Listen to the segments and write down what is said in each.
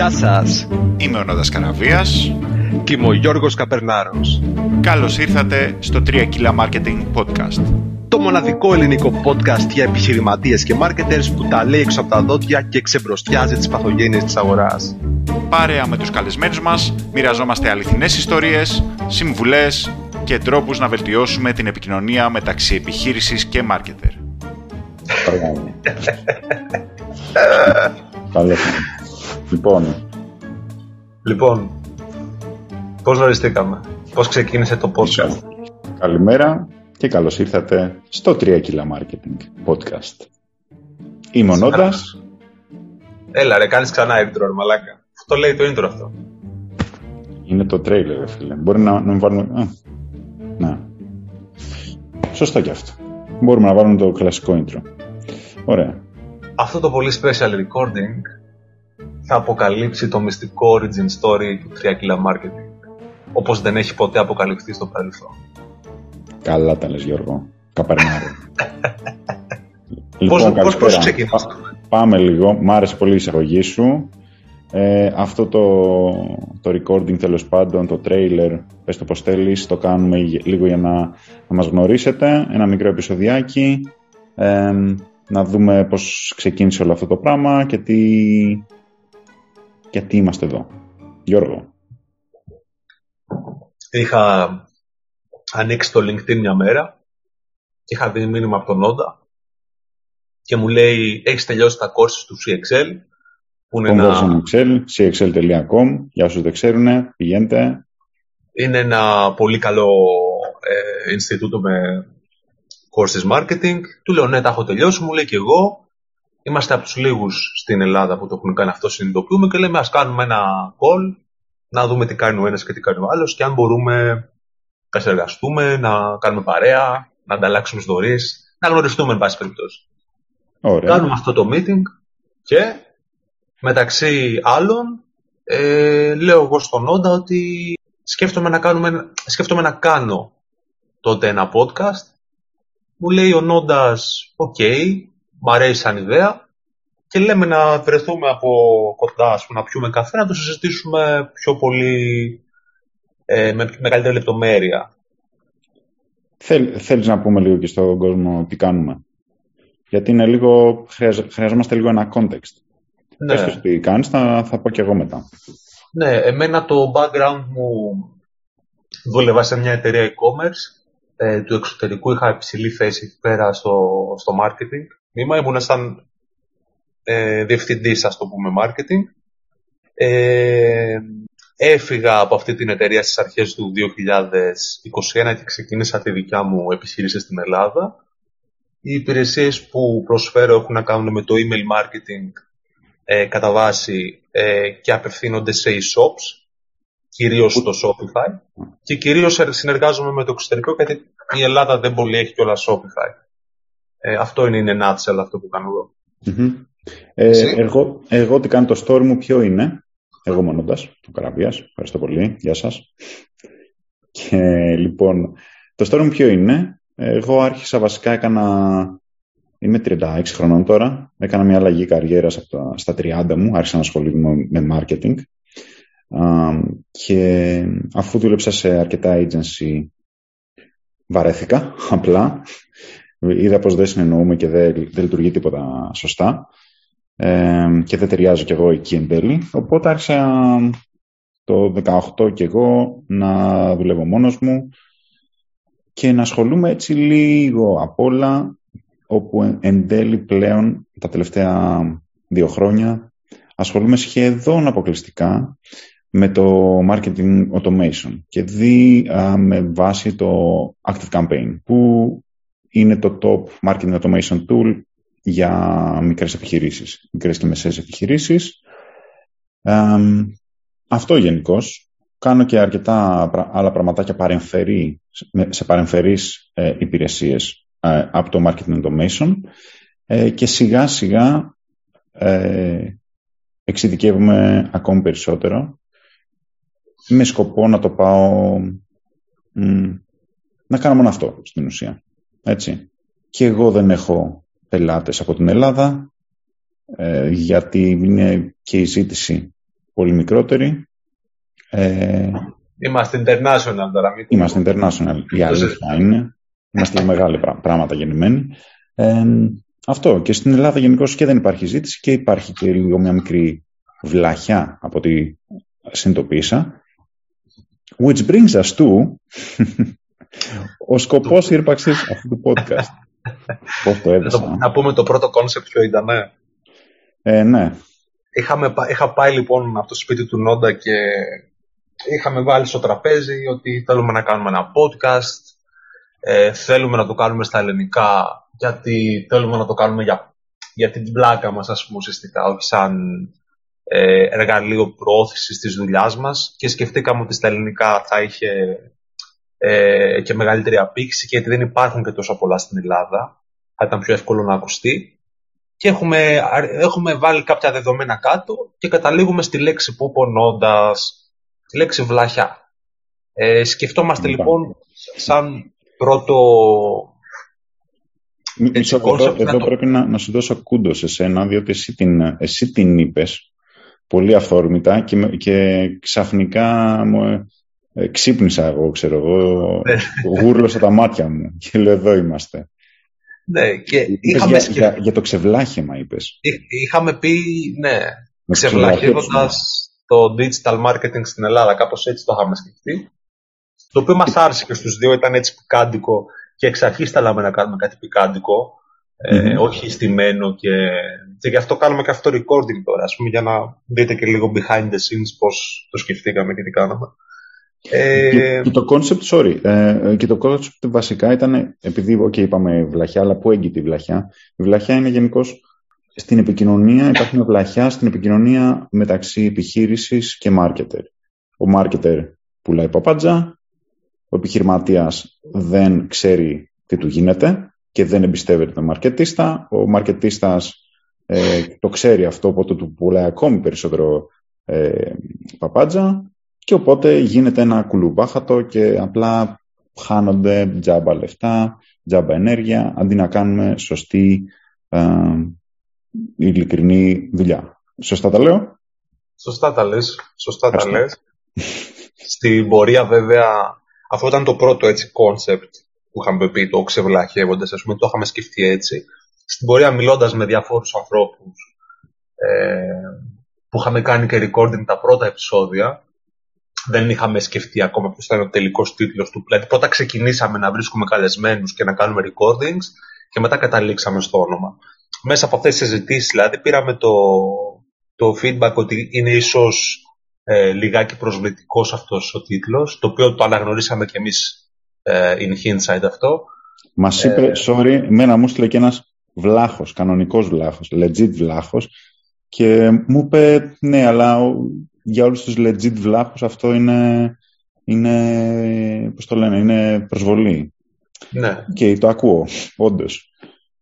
Γεια σας! Είμαι ο Νόδας Καραβίας Και είμαι ο Γιώργος Καπερνάρος. Καλώς ήρθατε στο 3 Kila Marketing Podcast. Το μοναδικό ελληνικό podcast για επιχειρηματίες και marketers που τα λέει έξω από τα δόντια και ξεμπροστιάζει τις παθογένειες της αγοράς. Παρέα με τους καλεσμένους μας, μοιραζόμαστε αληθινές ιστορίες, συμβουλές και τρόπους να βελτιώσουμε την επικοινωνία μεταξύ επιχείρησης και marketer. Καλώς. Λοιπόν, Λοιπόν, πώς γνωριστήκαμε, πώς ξεκίνησε το podcast; καλημέρα και καλώς ήρθατε στο 3 Kila Marketing Podcast. Είμαι ο Νότας. Έλα ρε, κάνεις ξανά intro ρε μαλάκα. Αυτό λέει το intro αυτό. Είναι το trailer, ρε φίλε. Μπορεί να, να μην βάλουμε... Α, ναι. Σωστό και αυτό. Μπορούμε να βάλουμε το κλασικό intro. Ωραία. Αυτό το πολύ special recording θα αποκαλύψει το μυστικό origin story του 3 Kila Marketing. Όπως δεν έχει ποτέ αποκαλυφθεί στο παρελθόν. Καλά τα λες Γιώργο. Καπερνάρι. πώς, πώς, πώς καλησπέρα. ξεκινήσαμε. Πάμε λίγο. Μ' άρεσε πολύ η εισαγωγή σου. Ε, αυτό το, το recording τέλος πάντων, το trailer, πες το πως θέλεις, το κάνουμε γε- λίγο για να, να μας γνωρίσετε. Ένα μικρό επεισοδιάκι. Ε, να δούμε πώς ξεκίνησε όλο αυτό το πράγμα και τι, γιατί είμαστε εδώ. Γιώργο. Είχα ανοίξει το LinkedIn μια μέρα και είχα δει μήνυμα από τον Νόντα και μου λέει έχεις τελειώσει τα courses του CXL που είναι ένα, Conversion Excel, cxl.com. Για όσους δεν ξέρουν, πηγαίνετε. είναι ένα πολύ καλό ε, Ινστιτούτο με courses marketing. Του λέω ναι, τα έχω τελειώσει, μου λέει και εγώ. Είμαστε από τους λίγους στην Ελλάδα που το έχουν κάνει αυτό, συνειδητοποιούμε και λέμε ας κάνουμε ένα call, να δούμε τι κάνει ο ένας και τι κάνει ο άλλος και αν μπορούμε να συνεργαστούμε, να κάνουμε παρέα, να ανταλλάξουμε ιστορίες, να γνωριστούμε εν πάση περιπτώσει. Ωραία. Κάνουμε αυτό το meeting και μεταξύ άλλων ε, λέω εγώ στον Νόντα ότι σκέφτομαι να, κάνουμε, ένα- σκέφτομαι να κάνω τότε ένα podcast. Μου λέει ο Νόντας, οκ, μ' αρέσει σαν ιδέα και λέμε να βρεθούμε από κοντά, ας πούμε, να πιούμε καφέ, να το συζητήσουμε πιο πολύ, ε, με μεγαλύτερη λεπτομέρεια. Θέλ, θέλεις να πούμε λίγο και στον κόσμο τι κάνουμε; Γιατί είναι λίγο, χρειαζ- χρειαζόμαστε λίγο ένα context. Ναι. Πες τους τι κάνεις, θα, θα πω και εγώ μετά. Ναι, εμένα το background μου δούλευα σε μια εταιρεία e-commerce. Ε, του εξωτερικού είχα υψηλή θέση εκεί πέρα στο, στο marketing. Μήμα ήμουν σαν ε, διευθυντής, ας το πούμε, marketing. Ε, έφυγα από αυτή την εταιρεία στις αρχές του 2021 και ξεκίνησα τη δικιά μου επιχείρηση στην Ελλάδα. Οι υπηρεσίες που προσφέρω έχουν να κάνουν με το email marketing ε, κατά βάση ε, και απευθύνονται σε e-shops, κυρίως στο Shopify και κυρίως συνεργάζομαι με το εξωτερικό γιατί η Ελλάδα δεν πολύ έχει κιόλας Shopify. Ε, αυτό είναι in a nutshell αυτό που κάνω εγώ. Μμμ. Ε, Εσύ; εγώ, εγώ τι κάνω το story μου ποιο είναι; Εγώ μονώντας, του Καραβίας. Ευχαριστώ πολύ. Γεια σας. Και λοιπόν, το story μου ποιο είναι; Εγώ άρχισα βασικά, έκανα... Είμαι 36 χρονών τώρα. Έκανα μια αλλαγή καριέρας από τα, στα 30 μου. Άρχισα να ασχολούμαι με marketing. Α, και αφού δούλεψα σε αρκετά agency, βαρέθηκα απλά. Είδα πως δεν συνεννοούμε και δεν, δεν λειτουργεί τίποτα σωστά ε, και δεν ταιριάζω κι εγώ εκεί εν τέλει. Οπότε άρχισα το 18 κι εγώ να δουλεύω μόνος μου και να ασχολούμαι έτσι λίγο απ' όλα όπου εν- εν τέλει πλέον τα τελευταία δύο χρόνια ασχολούμαι σχεδόν αποκλειστικά με το marketing automation και δει α, με βάση το Active Campaign που είναι το top marketing automation tool για μικρές επιχειρήσεις, μικρές και μεσαίες επιχειρήσεις. Εμ, αυτό γενικώς. Κάνω και αρκετά πρα- άλλα πραγματάκια παρεμφερή, με- σε παρεμφερείς ε, υπηρεσίες ε, από το marketing automation ε, και σιγά σιγά ε, εξειδικεύομαι ακόμη περισσότερο με σκοπό να το πάω μ, να κάνω μόνο αυτό στην ουσία. Έτσι. Και εγώ δεν έχω πελάτες από την Ελλάδα, ε, γιατί είναι και η ζήτηση πολύ μικρότεροι. Ε, Είμαστε international τώρα. Μην... Είμαστε international. Η αλήθεια είναι. Είμαστε για μεγάλα πράγματα γεννημένοι. Ε, αυτό. Και στην Ελλάδα γενικώς και δεν υπάρχει ζήτηση και υπάρχει και λίγο μια μικρή βλαχιά από ό,τι συνειδητοποίησα. Which brings us to ο σκοπός ύπαρξης αυτού του podcast. Πώς το έδεσα. Να πούμε το πρώτο concept ποιο ήταν. Ε, ναι. Είχαμε, είχα πάει λοιπόν από το σπίτι του Νόντα και είχαμε βάλει στο τραπέζι ότι θέλουμε να κάνουμε ένα podcast, ε, θέλουμε να το κάνουμε στα ελληνικά γιατί θέλουμε να το κάνουμε για, για την πλάκα μας ας πούμε ουσιαστικά, όχι σαν ε, εργαλείο προώθησης της δουλειάς μας και σκεφτήκαμε ότι στα ελληνικά θα είχε ε, και μεγαλύτερη απήξη γιατί δεν υπάρχουν και τόσο πολλά στην Ελλάδα. Θα ήταν πιο εύκολο να ακουστεί. Και έχουμε, έχουμε βάλει κάποια δεδομένα κάτω και καταλήγουμε στη λέξη που πονώντας, τη λέξη βλαχιά. Ε, σκεφτόμαστε λοιπόν σαν πρώτο... Έτσι, εδώ, εδώ πρέπει να, να σου δώσω κούντος σε σένα, διότι εσύ την, εσύ την είπες πολύ αυθόρμητα και, και ξαφνικά μου, ε, ξύπνησα εγώ, ξέρω εγώ, ναι. γούρλωσα τα μάτια μου και λέω εδώ είμαστε. Ναι, και είχαμε για, για, το ξεβλάχημα είπες. Είχαμε πει, ναι, ξεβλαχεύοντας το digital marketing στην Ελλάδα, κάπως έτσι το είχαμε σκεφτεί. Το οποίο μας άρεσε και στους δύο, ήταν έτσι πικάντικο και εξ αρχής θέλαμε να κάνουμε κάτι πικάντικο, ε, όχι στημένο και, και γι' αυτό κάνουμε και αυτό το recording τώρα, ας πούμε, για να δείτε και λίγο behind the scenes πώς το σκεφτήκαμε και τι κάναμε. Ε... Και, το concept, sorry, ε, και το concept βασικά ήταν, επειδή, ok, είπαμε βλαχιά, αλλά πού έγκυται η βλαχιά; Η βλαχιά είναι γενικώς στην επικοινωνία, υπάρχει μια βλαχιά στην επικοινωνία μεταξύ επιχείρησης και marketer. Ο marketer πουλάει παπάντζα, ο επιχειρηματίας δεν ξέρει τι του γίνεται και δεν εμπιστεύεται τον μαρκετίστα. Ο μαρκετίστας ε, το ξέρει αυτό, οπότε του πουλάει ακόμη περισσότερο ε, παπάντζα και οπότε γίνεται ένα κουλουμπάχατο και απλά χάνονται τζάμπα λεφτά, τζάμπα ενέργεια, αντί να κάνουμε σωστή, ε, ειλικρινή δουλειά. Σωστά τα λέω; Σωστά τα λες. Σωστά τα λες. Στην πορεία βέβαια, αυτό ήταν το πρώτο έτσι concept που είχαμε πει, το ξεβλαχεύοντας, ας πούμε, το είχαμε σκεφτεί έτσι. Στην πορεία μιλώντας με διαφόρους ανθρώπους ε, που είχαμε κάνει και recording τα πρώτα επεισόδια, δεν είχαμε σκεφτεί ακόμα ποιος θα είναι ο τελικός τίτλος του. Δηλαδή, πρώτα ξεκινήσαμε να βρίσκουμε καλεσμένους και να κάνουμε recordings και μετά καταλήξαμε στο όνομα. Μέσα από αυτές τις συζητήσεις, δηλαδή, πήραμε το, το feedback ότι είναι ίσως ε, λιγάκι προσβλητικός αυτός ο τίτλος, το οποίο το αναγνωρίσαμε κι εμείς ε, in hindsight αυτό. Μας είπε, ε, sorry, εμένα μου στείλε και ένας βλάχος, κανονικός βλάχος, legit βλάχος, και μου είπε, ναι, αλλά για όλους τους legit βλάχους αυτό είναι, είναι πώς το λένε, είναι προσβολή. Ναι. Και το ακούω, όντως.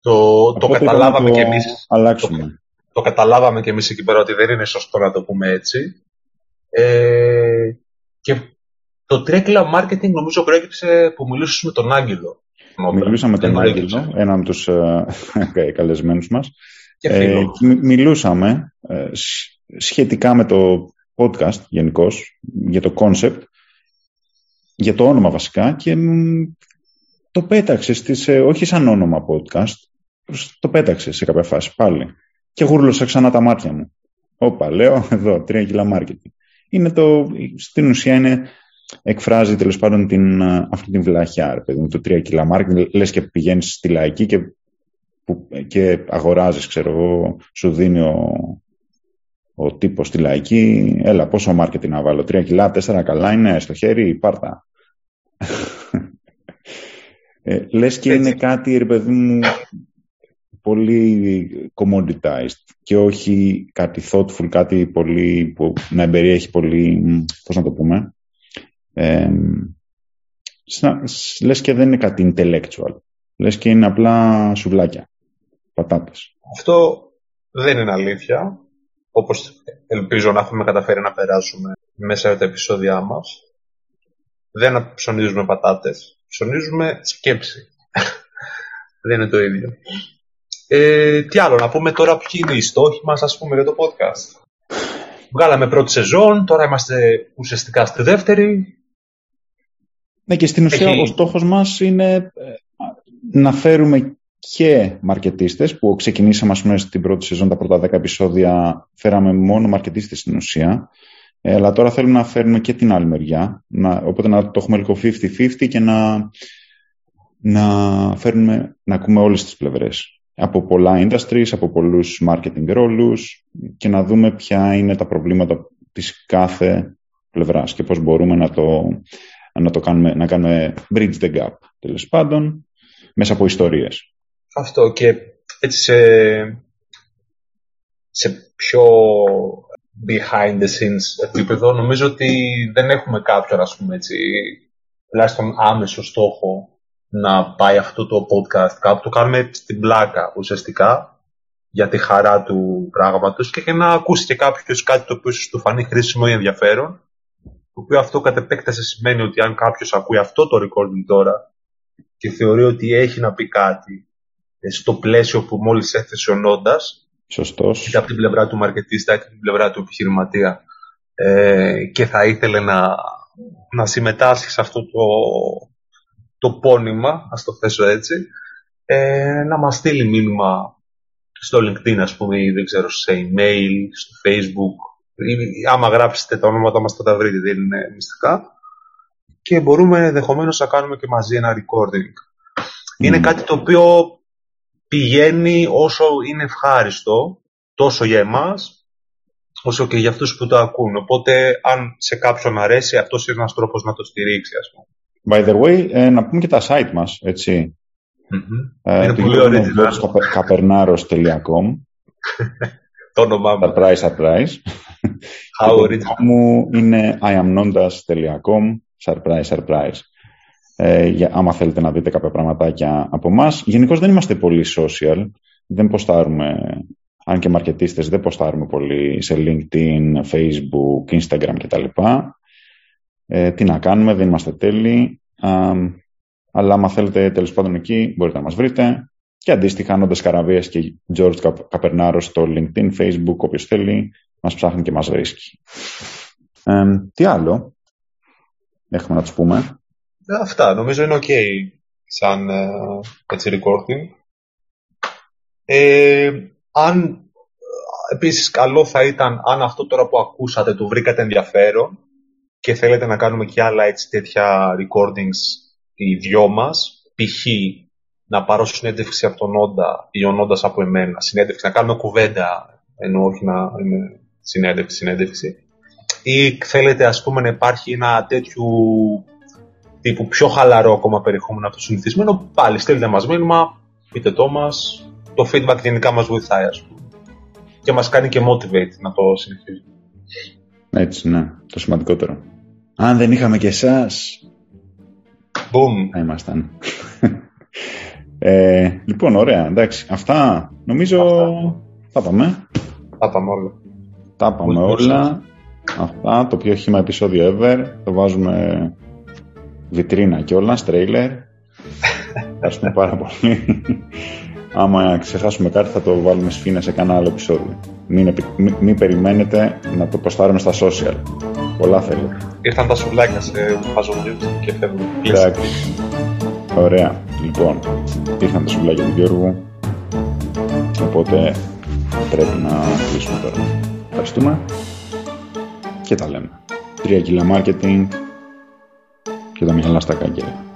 Το, το καταλάβαμε και εμείς. Αλλάξουμε. Το, το, καταλάβαμε και εμείς εκεί πέρα ότι δεν είναι σωστό να το πούμε έτσι. Ε, και το τρέκλα marketing νομίζω προέκυψε που μιλούσες με τον Άγγελο. Μιλούσαμε με τον Άγγελο, έναν από τους uh, καλεσμένους μας. Και ε, μιλούσαμε ε, σχετικά με το podcast γενικώς, για το concept, για το όνομα βασικά και το πέταξες στις, ε, όχι σαν όνομα podcast, το πέταξες σε κάποια φάση πάλι. Και γούρλωσα ξανά τα μάτια μου. Όπα, λέω εδώ, τρία κιλά marketing. Είναι το, στην ουσία είναι, εκφράζει τέλος πάντων την, αυτή την βλαχιά, ρε παιδί το τρία κιλά marketing. Λες και πηγαίνεις στη λαϊκή και, που, και αγοράζεις, ξέρω εγώ, σου δίνει ο, ο τύπος στη λαϊκή, έλα πόσο marketing να βάλω, τρία κιλά, τέσσερα καλά είναι στο χέρι, πάρτα. ε, λες και είναι κάτι, ρε παιδί μου, πολύ commoditized και όχι κάτι thoughtful, κάτι πολύ, που να εμπεριέχει πολύ, πώς να το πούμε, ε, λες και δεν είναι κάτι intellectual. Λες και είναι απλά σουβλάκια, πατάτες. Αυτό δεν είναι αλήθεια όπως ελπίζω να έχουμε καταφέρει να περάσουμε μέσα από τα επεισόδια μας, δεν ψωνίζουμε πατάτες, ψωνίζουμε σκέψη. δεν είναι το ίδιο. Ε, τι άλλο, να πούμε τώρα ποιοι είναι οι στόχοι μας, ας πούμε, για το podcast. βγάλαμε πρώτη σεζόν, τώρα είμαστε ουσιαστικά στη δεύτερη. Ναι, και στην ουσία ο στόχος μας είναι ε, να φέρουμε και μαρκετίστες που ξεκινήσαμε ας πούμε στην πρώτη σεζόν τα πρώτα 10 επεισόδια φέραμε μόνο μαρκετίστες στην ουσία. Ε, αλλά τώρα θέλουμε να φέρουμε και την άλλη μεριά. Να, οπότε να το έχουμε λίγο 50-50 και να, να φέρνουμε να ακούμε όλες τις πλευρές. Από πολλά industries, από πολλούς marketing ρόλους και να δούμε ποια είναι τα προβλήματα της κάθε πλευράς και πώς μπορούμε να το, να το κάνουμε, να κάνουμε bridge the gap τέλος πάντων μέσα από ιστορίες. Αυτό και έτσι σε, σε πιο behind the scenes επίπεδο νομίζω ότι δεν έχουμε κάποιον ας πούμε έτσι τουλάχιστον άμεσο στόχο να πάει αυτό το podcast κάπου. Το κάνουμε στην πλάκα ουσιαστικά για τη χαρά του πράγματος και για να ακούσει και κάποιος κάτι το οποίο του φανεί χρήσιμο ή ενδιαφέρον το οποίο αυτό κατ' επέκταση σημαίνει ότι αν κάποιος ακούει αυτό το recording τώρα και θεωρεί ότι έχει να πει κάτι στο πλαίσιο που μόλις έθεσε ο Νόντας Σωστός. είτε από την πλευρά του μαρκετίστα είτε από την πλευρά του επιχειρηματία ε, και θα ήθελε να, να συμμετάσχει σε αυτό το, το πόνημα, ας το θέσω έτσι, ε, να μας στείλει μήνυμα στο LinkedIn, ας πούμε, ή δεν ξέρω, σε email, στο Facebook. Ή, άμα γράψετε τα ονόματα μας θα τα βρείτε, δεν είναι μυστικά. Και μπορούμε ενδεχομένως να κάνουμε και μαζί ένα recording. Είναι κάτι το οποίο πηγαίνει όσο είναι ευχάριστο, τόσο για εμάς, όσο και για αυτούς που το ακούν. Οπότε, αν σε κάποιον αρέσει, αυτός είναι ένας τρόπος να το στηρίξει, ας πούμε. By the way, ε, να πούμε και τα site μας, έτσι. Mm-hmm. Ε, είναι πολύ original. Kapernaros.com Το όνομά μου. Surprise, surprise. How original. μου είναι iamnondas.com Surprise, surprise. Ε, για, άμα θέλετε να δείτε κάποια πραγματάκια από εμάς. Γενικώς δεν είμαστε πολύ social. Δεν ποστάρουμε, αν και μαρκετίστες, δεν ποστάρουμε πολύ σε LinkedIn, Facebook, Instagram κτλ. Ε, τι να κάνουμε, δεν είμαστε τέλειοι. Α, αλλά άμα θέλετε τέλος πάντων εκεί μπορείτε να μας βρείτε. Και αντίστοιχα, Νόντας Καραβίας και George Καπερνάρος στο LinkedIn, Facebook, όποιος θέλει, μας ψάχνει και μας βρίσκει. Ε, τι άλλο έχουμε να τους πούμε; Ε, αυτά, νομίζω είναι ok σαν ε, έτσι recording. Ε, αν επίσης καλό θα ήταν αν αυτό τώρα που ακούσατε το βρήκατε ενδιαφέρον και θέλετε να κάνουμε και άλλα έτσι τέτοια recordings οι δυο μας, π.χ. να πάρω συνέντευξη από τον Όντα ή ο Όντας από εμένα, συνέντευξη, να κάνουμε κουβέντα, ενώ όχι να είναι συνέντευξη, συνέντευξη. Ή θέλετε ας πούμε να υπάρχει ένα τέτοιο τύπου πιο χαλαρό ακόμα περιεχόμενο από το συνηθισμένο, πάλι στείλτε μας μήνυμα, πείτε το μας, το feedback γενικά μας βοηθάει ας πούμε. Και μας κάνει και motivate να το συνεχίζουμε. Έτσι, ναι. Το σημαντικότερο. Αν δεν είχαμε και εσάς, Boom. θα ήμασταν. ε, λοιπόν, ωραία. Εντάξει. Αυτά νομίζω Αυτά. τα πάμε. Τα πάμε όλα. Τα πάμε Πολύ όλα. Αυτά. Το πιο χήμα επεισόδιο ever. Το βάζουμε βιτρίνα κιόλας, τρέιλερ. Ευχαριστούμε πάρα πολύ. Άμα ξεχάσουμε κάτι θα το βάλουμε σφίνα σε κανένα άλλο επεισόδιο. Μην, επι- μην, μην περιμένετε να το ποστάρουμε στα social. Πολλά θέλω. Ήρθαν τα σουβλάκια σε παζονιούς και φεύγουν. Εντάξει. Ωραία. Λοιπόν, ήρθαν τα σουβλάκια του Γιώργου. Οπότε πρέπει να κλείσουμε τώρα. Ευχαριστούμε. Και τα λέμε. Τρία κιλά marketing και τα μυαλά στα κάγκελα.